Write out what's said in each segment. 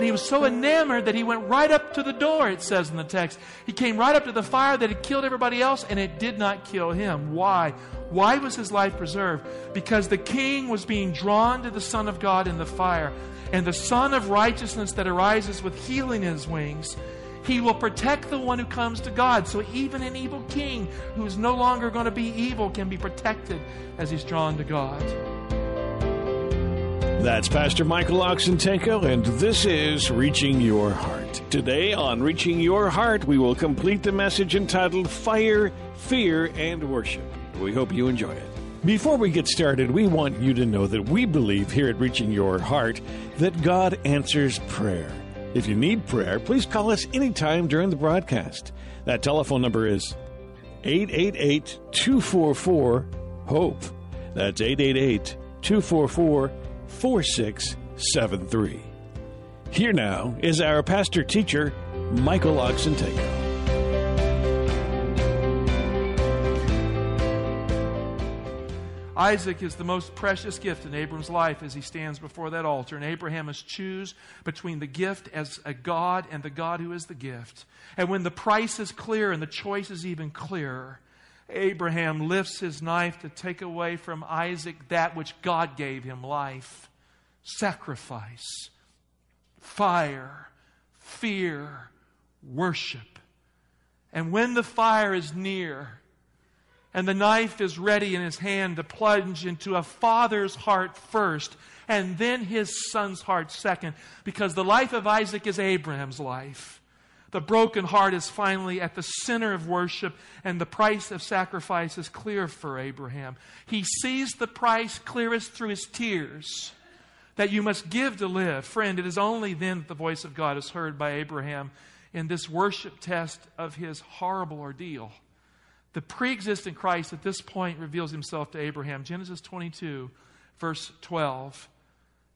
And he was so enamored that he went right up to the door, it says in the text. He came right up to the fire that had killed everybody else, and it did not kill him. Why? Why was his life preserved? Because the king was being drawn to the Son of God in the fire. And the Son of righteousness that arises with healing in his wings, he will protect the one who comes to God. So even an evil king who is no longer going to be evil can be protected as he's drawn to God. That's Pastor Michael Oxentenko, and this is Reaching Your Heart. Today on Reaching Your Heart, we will complete the message entitled Fire, Fear, and Worship. We hope you enjoy it. Before we get started, we want you to know that we believe here at Reaching Your Heart that God answers prayer. If you need prayer, please call us anytime during the broadcast. That telephone number is 888 244 HOPE. That's 888 244 4673. Here now is our pastor teacher, Michael Oxentenko. Isaac is the most precious gift in Abram's life as he stands before that altar. And Abraham must choose between the gift as a God and the God who is the gift. And when the price is clear and the choice is even clearer, Abraham lifts his knife to take away from Isaac that which God gave him life sacrifice, fire, fear, worship. And when the fire is near, and the knife is ready in his hand to plunge into a father's heart first, and then his son's heart second, because the life of Isaac is Abraham's life. The broken heart is finally at the center of worship, and the price of sacrifice is clear for Abraham. He sees the price clearest through his tears that you must give to live. Friend, it is only then that the voice of God is heard by Abraham in this worship test of his horrible ordeal. The pre existent Christ at this point reveals himself to Abraham. Genesis 22, verse 12.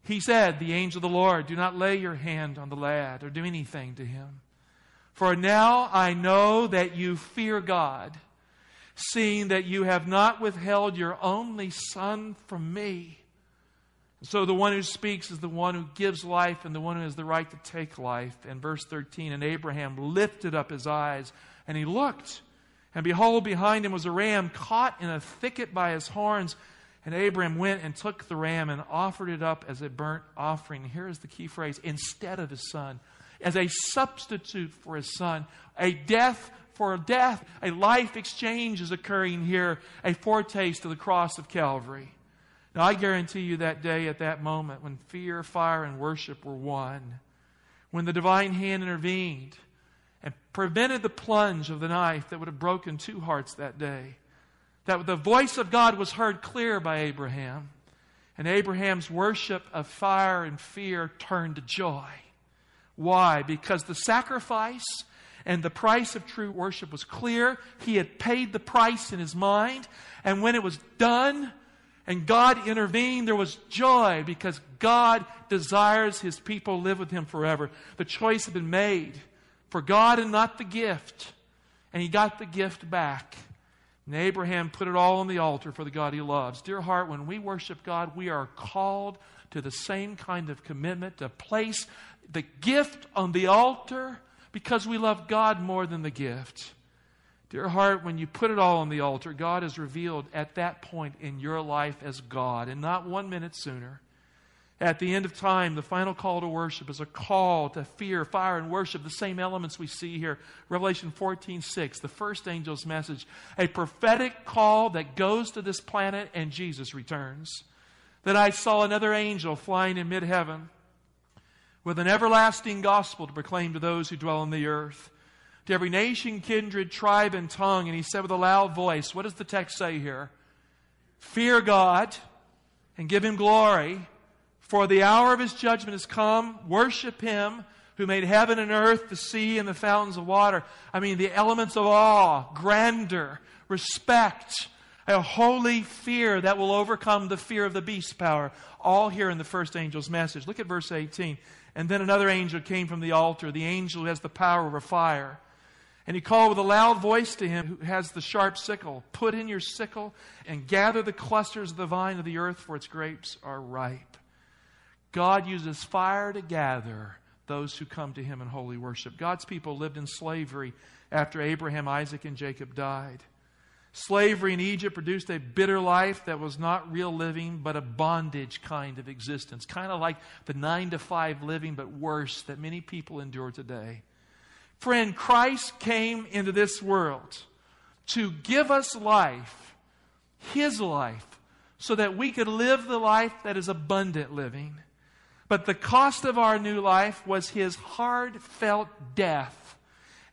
He said, The angel of the Lord, do not lay your hand on the lad or do anything to him. For now I know that you fear God, seeing that you have not withheld your only son from me. So the one who speaks is the one who gives life and the one who has the right to take life. And verse 13, and Abraham lifted up his eyes and he looked, and behold, behind him was a ram caught in a thicket by his horns. And Abraham went and took the ram and offered it up as a burnt offering. Here is the key phrase instead of his son as a substitute for his son. A death for a death, a life exchange is occurring here, a foretaste of the cross of Calvary. Now, I guarantee you that day, at that moment, when fear, fire, and worship were one, when the divine hand intervened and prevented the plunge of the knife that would have broken two hearts that day, that the voice of God was heard clear by Abraham, and Abraham's worship of fire and fear turned to joy. Why? Because the sacrifice and the price of true worship was clear. He had paid the price in his mind. And when it was done and God intervened, there was joy because God desires his people live with him forever. The choice had been made for God and not the gift. And he got the gift back. And Abraham put it all on the altar for the God he loves. Dear heart, when we worship God, we are called to the same kind of commitment to place the gift on the altar because we love God more than the gift. Dear heart, when you put it all on the altar, God is revealed at that point in your life as God, and not one minute sooner. At the end of time, the final call to worship is a call to fear, fire, and worship, the same elements we see here. Revelation 14 6, the first angel's message, a prophetic call that goes to this planet and Jesus returns. Then I saw another angel flying in mid heaven with an everlasting gospel to proclaim to those who dwell on the earth, to every nation, kindred, tribe, and tongue. And he said with a loud voice, What does the text say here? Fear God and give him glory, for the hour of his judgment has come. Worship him who made heaven and earth, the sea, and the fountains of water. I mean, the elements of awe, grandeur, respect, a holy fear that will overcome the fear of the beast's power. All here in the first angel's message. Look at verse 18. And then another angel came from the altar, the angel who has the power a fire. And he called with a loud voice to him who has the sharp sickle Put in your sickle and gather the clusters of the vine of the earth, for its grapes are ripe. God uses fire to gather those who come to him in holy worship. God's people lived in slavery after Abraham, Isaac, and Jacob died. Slavery in Egypt produced a bitter life that was not real living, but a bondage kind of existence. Kind of like the nine to five living, but worse, that many people endure today. Friend, Christ came into this world to give us life, His life, so that we could live the life that is abundant living. But the cost of our new life was His hard-felt death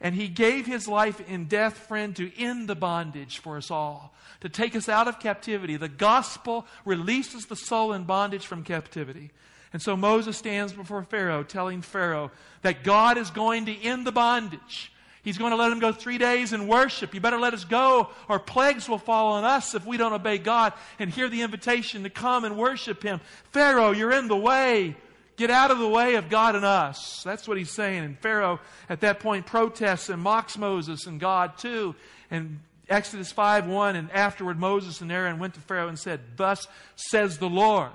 and he gave his life in death, friend, to end the bondage for us all, to take us out of captivity. The gospel releases the soul in bondage from captivity. And so Moses stands before Pharaoh, telling Pharaoh that God is going to end the bondage. He's going to let him go three days in worship. You better let us go, or plagues will fall on us if we don't obey God and hear the invitation to come and worship him. Pharaoh, you're in the way. Get out of the way of God and us. That's what he's saying. And Pharaoh at that point protests and mocks Moses and God too. And Exodus 5 1, and afterward Moses and Aaron went to Pharaoh and said, Thus says the Lord,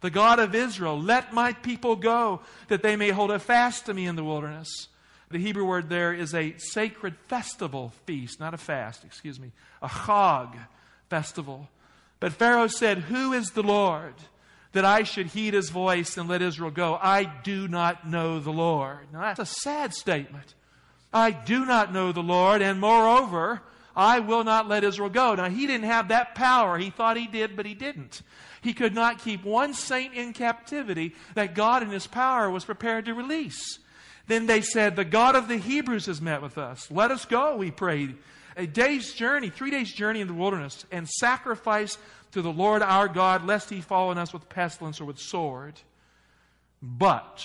the God of Israel, let my people go, that they may hold a fast to me in the wilderness. The Hebrew word there is a sacred festival feast, not a fast, excuse me, a chag festival. But Pharaoh said, Who is the Lord? That I should heed his voice and let Israel go. I do not know the Lord. Now that's a sad statement. I do not know the Lord, and moreover, I will not let Israel go. Now he didn't have that power. He thought he did, but he didn't. He could not keep one saint in captivity that God in his power was prepared to release. Then they said, The God of the Hebrews has met with us. Let us go, we prayed. A day's journey, three days' journey in the wilderness, and sacrifice to the Lord our God, lest he fall on us with pestilence or with sword. But,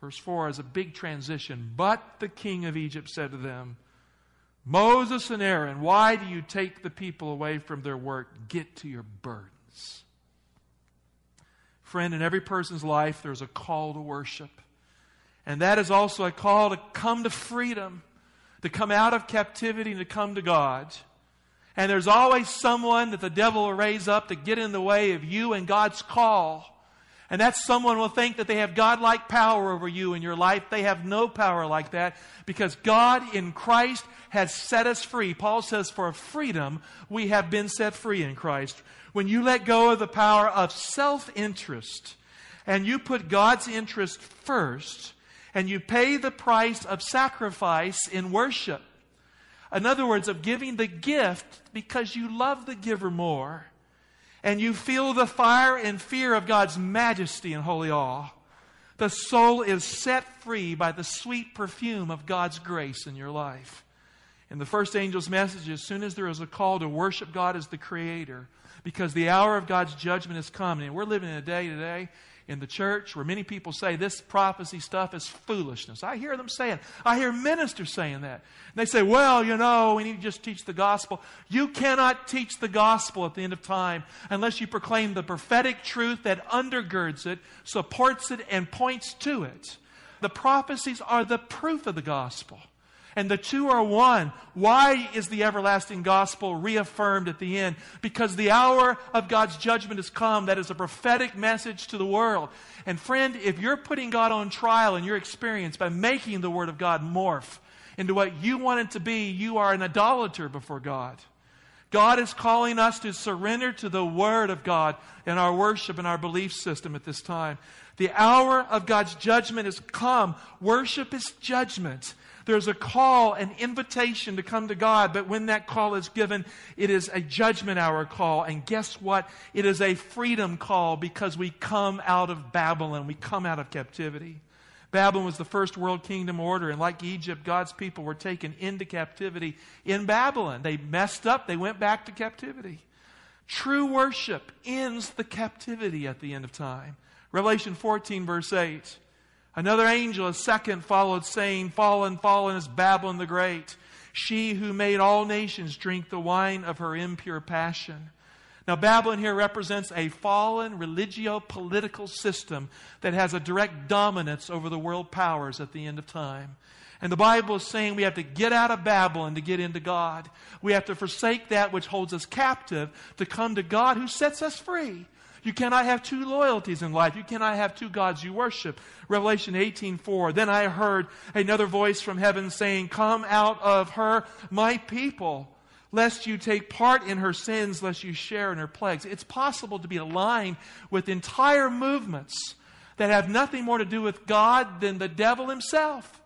verse 4 is a big transition. But the king of Egypt said to them, Moses and Aaron, why do you take the people away from their work? Get to your burdens. Friend, in every person's life, there's a call to worship. And that is also a call to come to freedom, to come out of captivity and to come to God. And there's always someone that the devil will raise up to get in the way of you and God's call. And that someone will think that they have godlike power over you in your life. They have no power like that because God in Christ has set us free. Paul says, For freedom we have been set free in Christ. When you let go of the power of self interest and you put God's interest first and you pay the price of sacrifice in worship, in other words, of giving the gift because you love the giver more. And you feel the fire and fear of God's majesty and holy awe. The soul is set free by the sweet perfume of God's grace in your life. In the first angel's message, as soon as there is a call to worship God as the Creator, because the hour of God's judgment is coming, and we're living in a day today in the church where many people say this prophecy stuff is foolishness. I hear them saying, I hear ministers saying that. And they say, well, you know, we need to just teach the gospel. You cannot teach the gospel at the end of time unless you proclaim the prophetic truth that undergirds it, supports it, and points to it. The prophecies are the proof of the gospel and the two are one. Why is the everlasting gospel reaffirmed at the end? Because the hour of God's judgment has come. That is a prophetic message to the world. And friend, if you're putting God on trial in your experience by making the Word of God morph into what you want it to be, you are an idolater before God. God is calling us to surrender to the Word of God in our worship and our belief system at this time. The hour of God's judgment has come. Worship is judgment. There's a call, an invitation to come to God, but when that call is given, it is a judgment hour call. And guess what? It is a freedom call because we come out of Babylon, we come out of captivity. Babylon was the first world kingdom order, and like Egypt, God's people were taken into captivity in Babylon. They messed up, they went back to captivity. True worship ends the captivity at the end of time. Revelation 14, verse 8. Another angel, a second, followed, saying, Fallen, fallen is Babylon the Great, she who made all nations drink the wine of her impure passion. Now, Babylon here represents a fallen religio political system that has a direct dominance over the world powers at the end of time. And the Bible is saying we have to get out of Babylon to get into God. We have to forsake that which holds us captive to come to God who sets us free. You cannot have two loyalties in life. You cannot have two gods you worship. Revelation 18:4. Then I heard another voice from heaven saying, "Come out of her, my people, lest you take part in her sins, lest you share in her plagues." It's possible to be aligned with entire movements that have nothing more to do with God than the devil himself.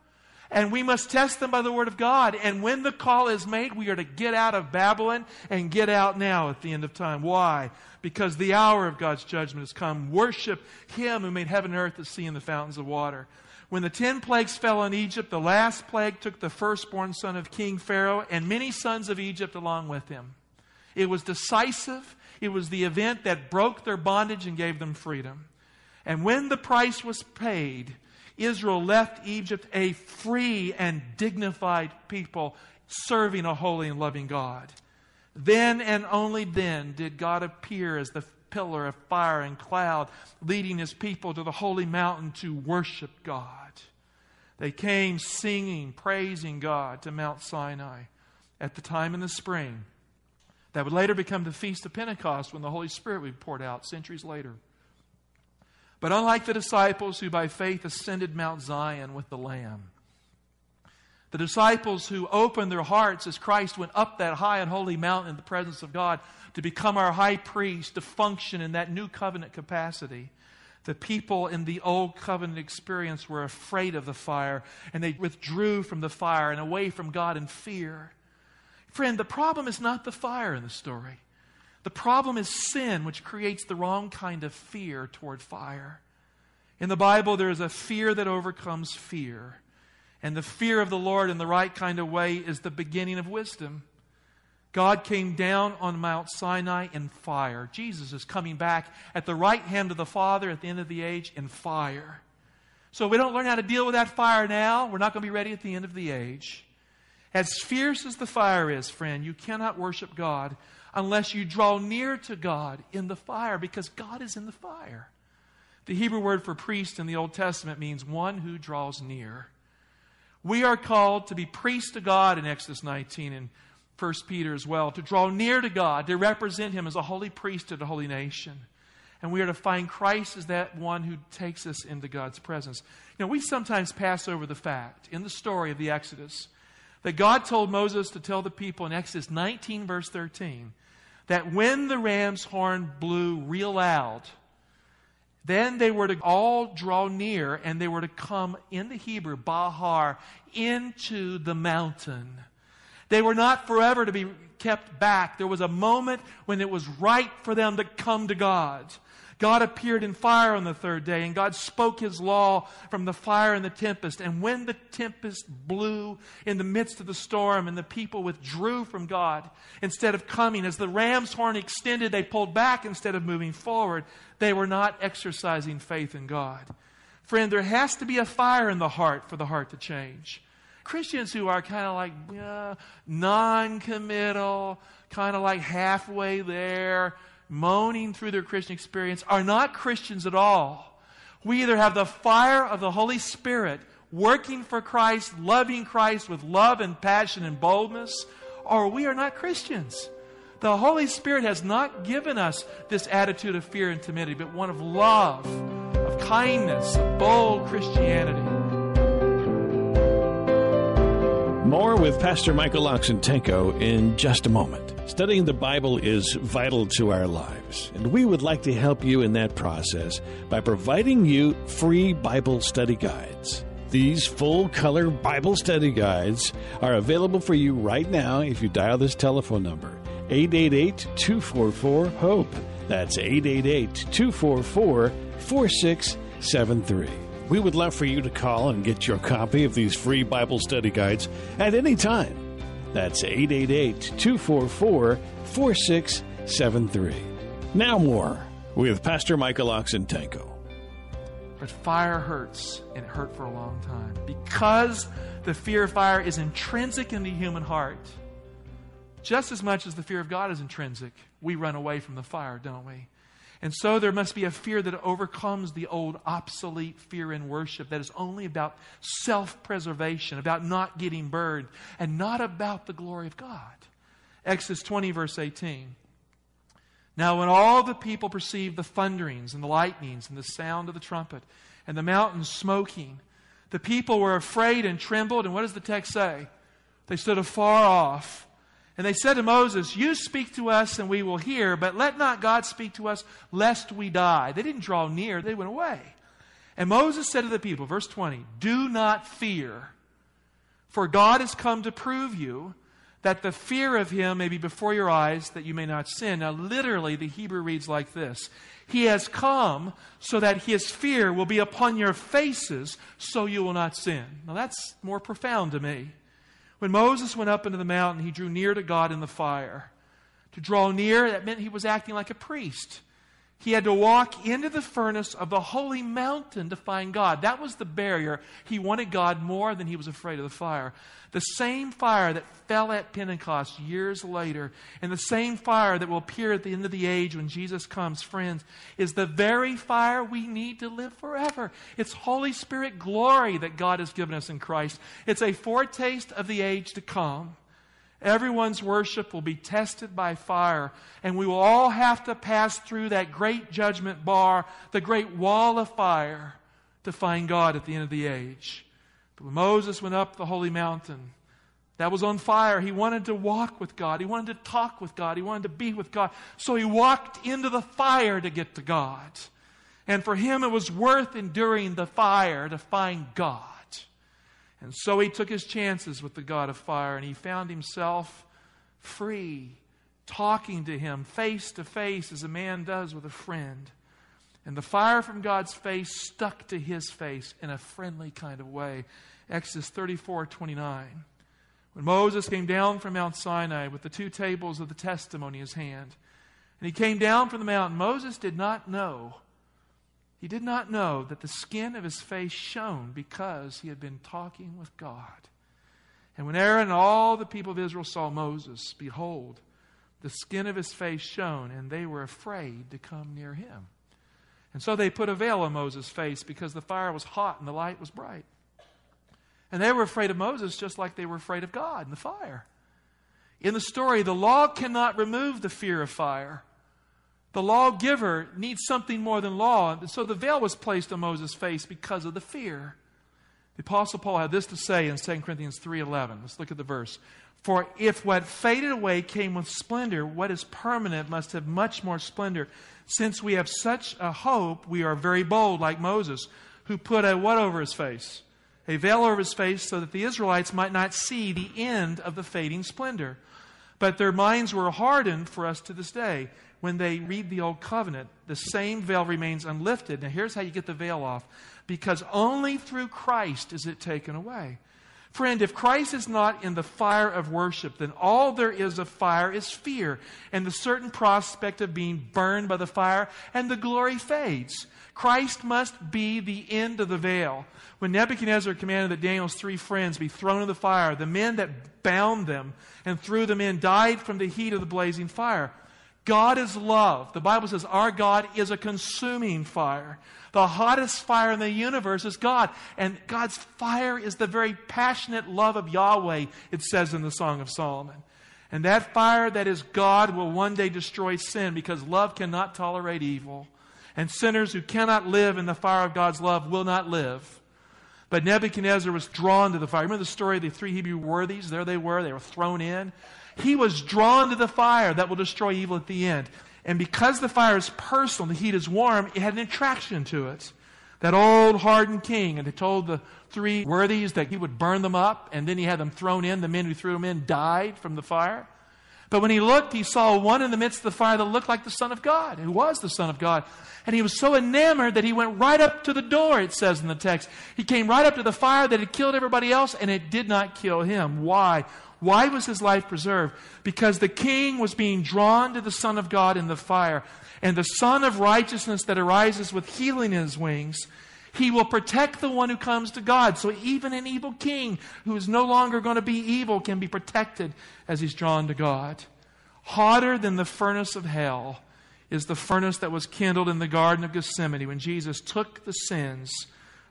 And we must test them by the Word of God. And when the call is made, we are to get out of Babylon and get out now at the end of time. Why? Because the hour of God's judgment has come. Worship Him who made heaven and earth, the sea, and the fountains of water. When the ten plagues fell on Egypt, the last plague took the firstborn son of King Pharaoh and many sons of Egypt along with him. It was decisive. It was the event that broke their bondage and gave them freedom. And when the price was paid, Israel left Egypt a free and dignified people serving a holy and loving God. Then and only then did God appear as the pillar of fire and cloud, leading his people to the holy mountain to worship God. They came singing, praising God to Mount Sinai at the time in the spring. That would later become the Feast of Pentecost when the Holy Spirit would be poured out centuries later. But unlike the disciples who by faith ascended Mount Zion with the Lamb, the disciples who opened their hearts as Christ went up that high and holy mountain in the presence of God to become our high priest, to function in that new covenant capacity. The people in the old covenant experience were afraid of the fire and they withdrew from the fire and away from God in fear. Friend, the problem is not the fire in the story. The problem is sin, which creates the wrong kind of fear toward fire. In the Bible, there is a fear that overcomes fear. And the fear of the Lord in the right kind of way is the beginning of wisdom. God came down on Mount Sinai in fire. Jesus is coming back at the right hand of the Father at the end of the age in fire. So we don't learn how to deal with that fire now, we're not going to be ready at the end of the age. As fierce as the fire is, friend, you cannot worship God unless you draw near to God in the fire, because God is in the fire. The Hebrew word for priest in the Old Testament means one who draws near. We are called to be priests to God in Exodus 19 and 1 Peter as well, to draw near to God, to represent Him as a holy priest to the holy nation. And we are to find Christ as that one who takes us into God's presence. Know, we sometimes pass over the fact in the story of the Exodus that God told Moses to tell the people in Exodus 19, verse 13, that when the ram's horn blew real loud, then they were to all draw near and they were to come in the Hebrew, Bahar, into the mountain. They were not forever to be kept back. There was a moment when it was right for them to come to God. God appeared in fire on the third day, and God spoke his law from the fire and the tempest. And when the tempest blew in the midst of the storm, and the people withdrew from God instead of coming, as the ram's horn extended, they pulled back instead of moving forward. They were not exercising faith in God. Friend, there has to be a fire in the heart for the heart to change. Christians who are kind of like uh, non committal, kind of like halfway there, moaning through their Christian experience are not Christians at all. We either have the fire of the Holy Spirit working for Christ, loving Christ with love and passion and boldness, or we are not Christians. The Holy Spirit has not given us this attitude of fear and timidity, but one of love, of kindness, of bold Christianity. More with Pastor Michael Oxentenko in just a moment. Studying the Bible is vital to our lives, and we would like to help you in that process by providing you free Bible study guides. These full color Bible study guides are available for you right now if you dial this telephone number 888 244 HOPE. That's 888 244 4673. We would love for you to call and get your copy of these free Bible study guides at any time. That's 888 244 4673. Now more with Pastor Michael Oxentenko. But fire hurts, and it hurt for a long time. Because the fear of fire is intrinsic in the human heart, just as much as the fear of God is intrinsic, we run away from the fire, don't we? And so there must be a fear that overcomes the old obsolete fear in worship that is only about self preservation, about not getting burned, and not about the glory of God. Exodus 20, verse 18. Now, when all the people perceived the thunderings and the lightnings and the sound of the trumpet and the mountains smoking, the people were afraid and trembled. And what does the text say? They stood afar off. And they said to Moses, You speak to us and we will hear, but let not God speak to us lest we die. They didn't draw near, they went away. And Moses said to the people, verse 20, Do not fear, for God has come to prove you that the fear of him may be before your eyes, that you may not sin. Now, literally, the Hebrew reads like this He has come so that his fear will be upon your faces, so you will not sin. Now, that's more profound to me. When Moses went up into the mountain, he drew near to God in the fire. To draw near, that meant he was acting like a priest. He had to walk into the furnace of the holy mountain to find God. That was the barrier. He wanted God more than he was afraid of the fire. The same fire that fell at Pentecost years later, and the same fire that will appear at the end of the age when Jesus comes, friends, is the very fire we need to live forever. It's Holy Spirit glory that God has given us in Christ. It's a foretaste of the age to come. Everyone's worship will be tested by fire, and we will all have to pass through that great judgment bar, the great wall of fire, to find God at the end of the age. But when Moses went up the holy mountain, that was on fire. He wanted to walk with God. He wanted to talk with God. He wanted to be with God. So he walked into the fire to get to God. And for him, it was worth enduring the fire to find God. And so he took his chances with the God of fire, and he found himself free, talking to him face to face as a man does with a friend. And the fire from God's face stuck to his face in a friendly kind of way. Exodus 34 29. When Moses came down from Mount Sinai with the two tables of the testimony in his hand, and he came down from the mountain, Moses did not know he did not know that the skin of his face shone because he had been talking with God. And when Aaron and all the people of Israel saw Moses, behold, the skin of his face shone, and they were afraid to come near him. And so they put a veil on Moses' face because the fire was hot and the light was bright. And they were afraid of Moses just like they were afraid of God and the fire. In the story, the law cannot remove the fear of fire. The lawgiver needs something more than law. So the veil was placed on Moses' face because of the fear. The Apostle Paul had this to say in 2 Corinthians 3.11. Let's look at the verse. For if what faded away came with splendor, what is permanent must have much more splendor. Since we have such a hope, we are very bold, like Moses, who put a what over his face? A veil over his face so that the Israelites might not see the end of the fading splendor. But their minds were hardened for us to this day when they read the Old Covenant, the same veil remains unlifted. Now, here's how you get the veil off because only through Christ is it taken away. Friend, if Christ is not in the fire of worship, then all there is of fire is fear and the certain prospect of being burned by the fire, and the glory fades. Christ must be the end of the veil. When Nebuchadnezzar commanded that Daniel's three friends be thrown in the fire, the men that bound them and threw them in died from the heat of the blazing fire. God is love. The Bible says our God is a consuming fire. The hottest fire in the universe is God. And God's fire is the very passionate love of Yahweh, it says in the Song of Solomon. And that fire that is God will one day destroy sin because love cannot tolerate evil. And sinners who cannot live in the fire of God's love will not live. But Nebuchadnezzar was drawn to the fire. Remember the story of the three Hebrew worthies? There they were. They were thrown in. He was drawn to the fire that will destroy evil at the end. And because the fire is personal, the heat is warm, it had an attraction to it. That old hardened king, and he told the three worthies that he would burn them up, and then he had them thrown in. The men who threw them in died from the fire. But when he looked, he saw one in the midst of the fire that looked like the Son of God, who was the Son of God. And he was so enamored that he went right up to the door, it says in the text. He came right up to the fire that had killed everybody else, and it did not kill him. Why? Why was his life preserved? Because the king was being drawn to the Son of God in the fire. And the Son of righteousness that arises with healing in his wings, he will protect the one who comes to God. So even an evil king who is no longer going to be evil can be protected as he's drawn to God. Hotter than the furnace of hell is the furnace that was kindled in the Garden of Gethsemane when Jesus took the sins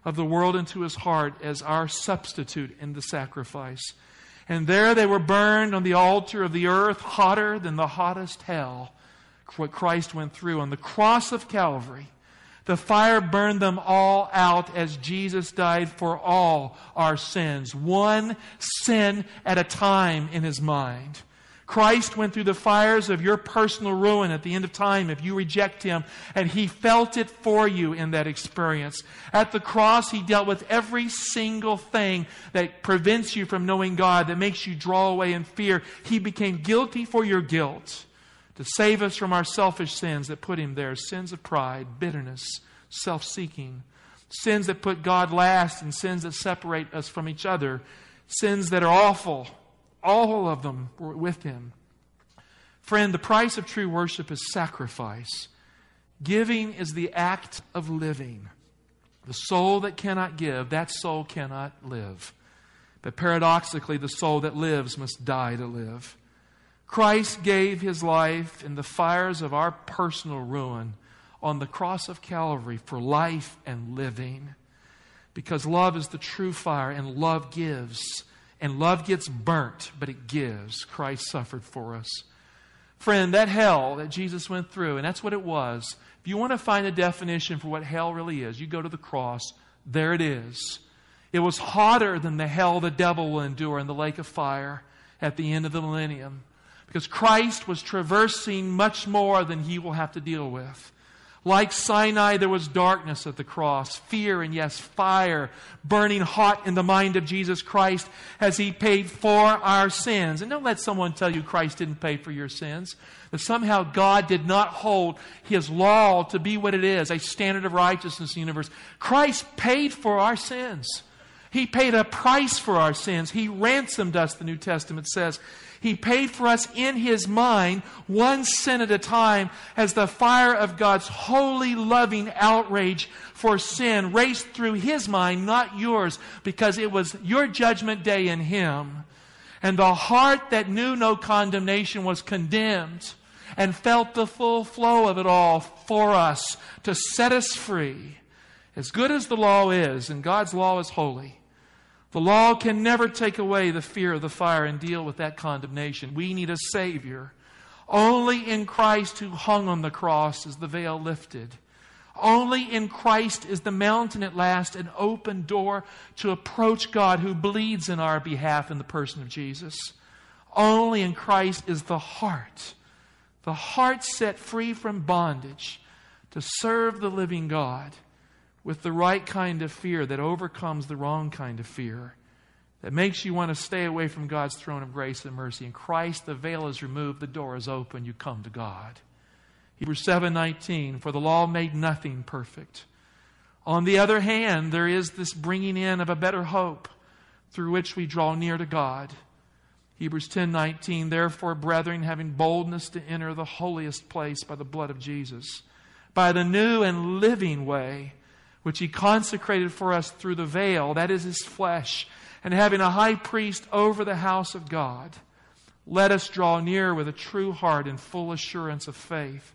of the world into his heart as our substitute in the sacrifice. And there they were burned on the altar of the earth, hotter than the hottest hell, what Christ went through on the cross of Calvary. The fire burned them all out as Jesus died for all our sins, one sin at a time in his mind. Christ went through the fires of your personal ruin at the end of time if you reject Him, and He felt it for you in that experience. At the cross, He dealt with every single thing that prevents you from knowing God, that makes you draw away in fear. He became guilty for your guilt to save us from our selfish sins that put Him there sins of pride, bitterness, self seeking, sins that put God last, and sins that separate us from each other, sins that are awful all of them were with him. Friend, the price of true worship is sacrifice. Giving is the act of living. The soul that cannot give, that soul cannot live. But paradoxically, the soul that lives must die to live. Christ gave his life in the fires of our personal ruin on the cross of Calvary for life and living. Because love is the true fire and love gives. And love gets burnt, but it gives. Christ suffered for us. Friend, that hell that Jesus went through, and that's what it was. If you want to find a definition for what hell really is, you go to the cross. There it is. It was hotter than the hell the devil will endure in the lake of fire at the end of the millennium. Because Christ was traversing much more than he will have to deal with. Like Sinai, there was darkness at the cross, fear and yes, fire burning hot in the mind of Jesus Christ as he paid for our sins. And don't let someone tell you Christ didn't pay for your sins. That somehow God did not hold his law to be what it is, a standard of righteousness in the universe. Christ paid for our sins. He paid a price for our sins. He ransomed us, the New Testament says. He paid for us in His mind, one sin at a time, as the fire of God's holy, loving outrage for sin raced through His mind, not yours, because it was your judgment day in Him. And the heart that knew no condemnation was condemned and felt the full flow of it all for us to set us free. As good as the law is, and God's law is holy, the law can never take away the fear of the fire and deal with that condemnation. We need a Savior. Only in Christ who hung on the cross is the veil lifted. Only in Christ is the mountain at last an open door to approach God who bleeds in our behalf in the person of Jesus. Only in Christ is the heart, the heart set free from bondage to serve the living God with the right kind of fear that overcomes the wrong kind of fear, that makes you want to stay away from God's throne of grace and mercy. In Christ, the veil is removed, the door is open, you come to God. Hebrews 7:19 for the law made nothing perfect. On the other hand, there is this bringing in of a better hope through which we draw near to God. Hebrews 10:19 Therefore, brethren, having boldness to enter the holiest place by the blood of Jesus, by the new and living way which he consecrated for us through the veil, that is his flesh, and having a high priest over the house of God, let us draw near with a true heart and full assurance of faith,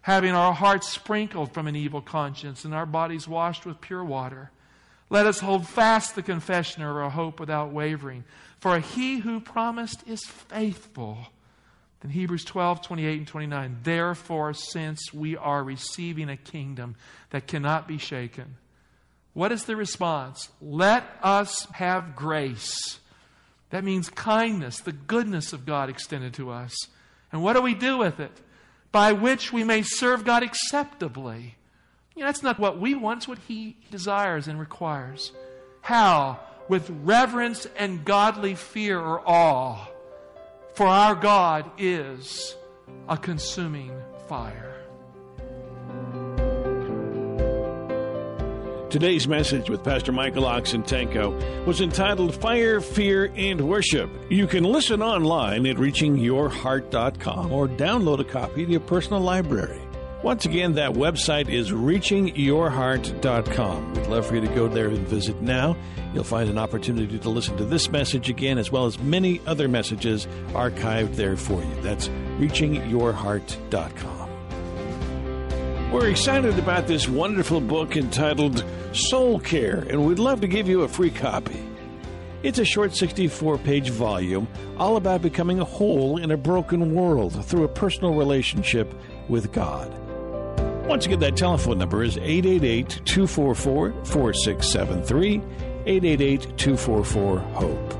having our hearts sprinkled from an evil conscience and our bodies washed with pure water. Let us hold fast the confession of our hope without wavering, for he who promised is faithful. Then Hebrews 12, 28 and 29. Therefore, since we are receiving a kingdom that cannot be shaken, what is the response? Let us have grace. That means kindness, the goodness of God extended to us. And what do we do with it? By which we may serve God acceptably. You know, that's not what we want, it's what He desires and requires. How? With reverence and godly fear or awe for our God is a consuming fire. Today's message with Pastor Michael Oxentenko was entitled Fire, Fear, and Worship. You can listen online at reachingyourheart.com or download a copy to your personal library. Once again, that website is reachingyourheart.com. We'd love for you to go there and visit now. You'll find an opportunity to listen to this message again, as well as many other messages archived there for you. That's reachingyourheart.com. We're excited about this wonderful book entitled Soul Care, and we'd love to give you a free copy. It's a short 64 page volume all about becoming a whole in a broken world through a personal relationship with God. Once again, that telephone number is 888 244 4673. 888 244 HOPE.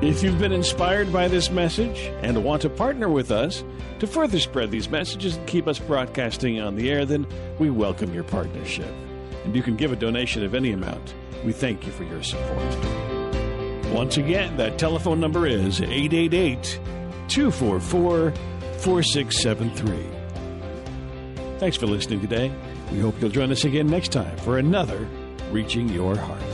If you've been inspired by this message and want to partner with us to further spread these messages and keep us broadcasting on the air, then we welcome your partnership. And you can give a donation of any amount. We thank you for your support. Once again, that telephone number is 888 244 4673. Thanks for listening today. We hope you'll join us again next time for another Reaching Your Heart.